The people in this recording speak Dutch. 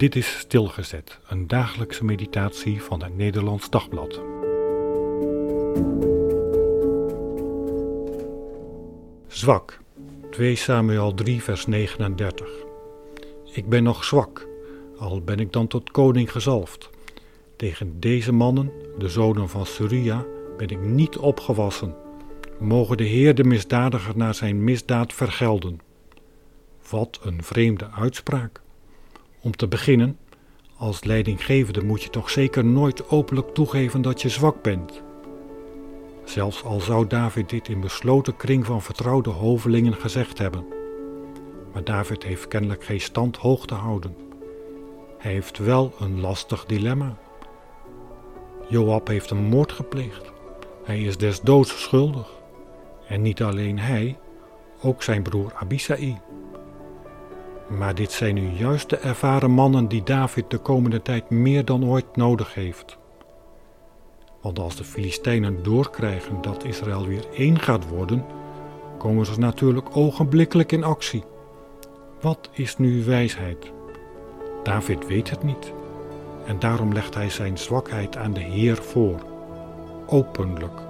Dit is Stilgezet, een dagelijkse meditatie van het Nederlands Dagblad. Zwak, 2 Samuel 3, vers 39. Ik ben nog zwak, al ben ik dan tot koning gezalfd. Tegen deze mannen, de zonen van Suria, ben ik niet opgewassen. Mogen de Heer de misdadiger naar zijn misdaad vergelden. Wat een vreemde uitspraak. Om te beginnen, als leidinggevende moet je toch zeker nooit openlijk toegeven dat je zwak bent. Zelfs al zou David dit in besloten kring van vertrouwde hovelingen gezegd hebben. Maar David heeft kennelijk geen stand hoog te houden. Hij heeft wel een lastig dilemma. Joab heeft een moord gepleegd. Hij is des doods schuldig. En niet alleen hij, ook zijn broer Abisai. Maar dit zijn nu juist de ervaren mannen die David de komende tijd meer dan ooit nodig heeft. Want als de Filistijnen doorkrijgen dat Israël weer één gaat worden, komen ze natuurlijk ogenblikkelijk in actie. Wat is nu wijsheid? David weet het niet. En daarom legt hij zijn zwakheid aan de Heer voor, openlijk.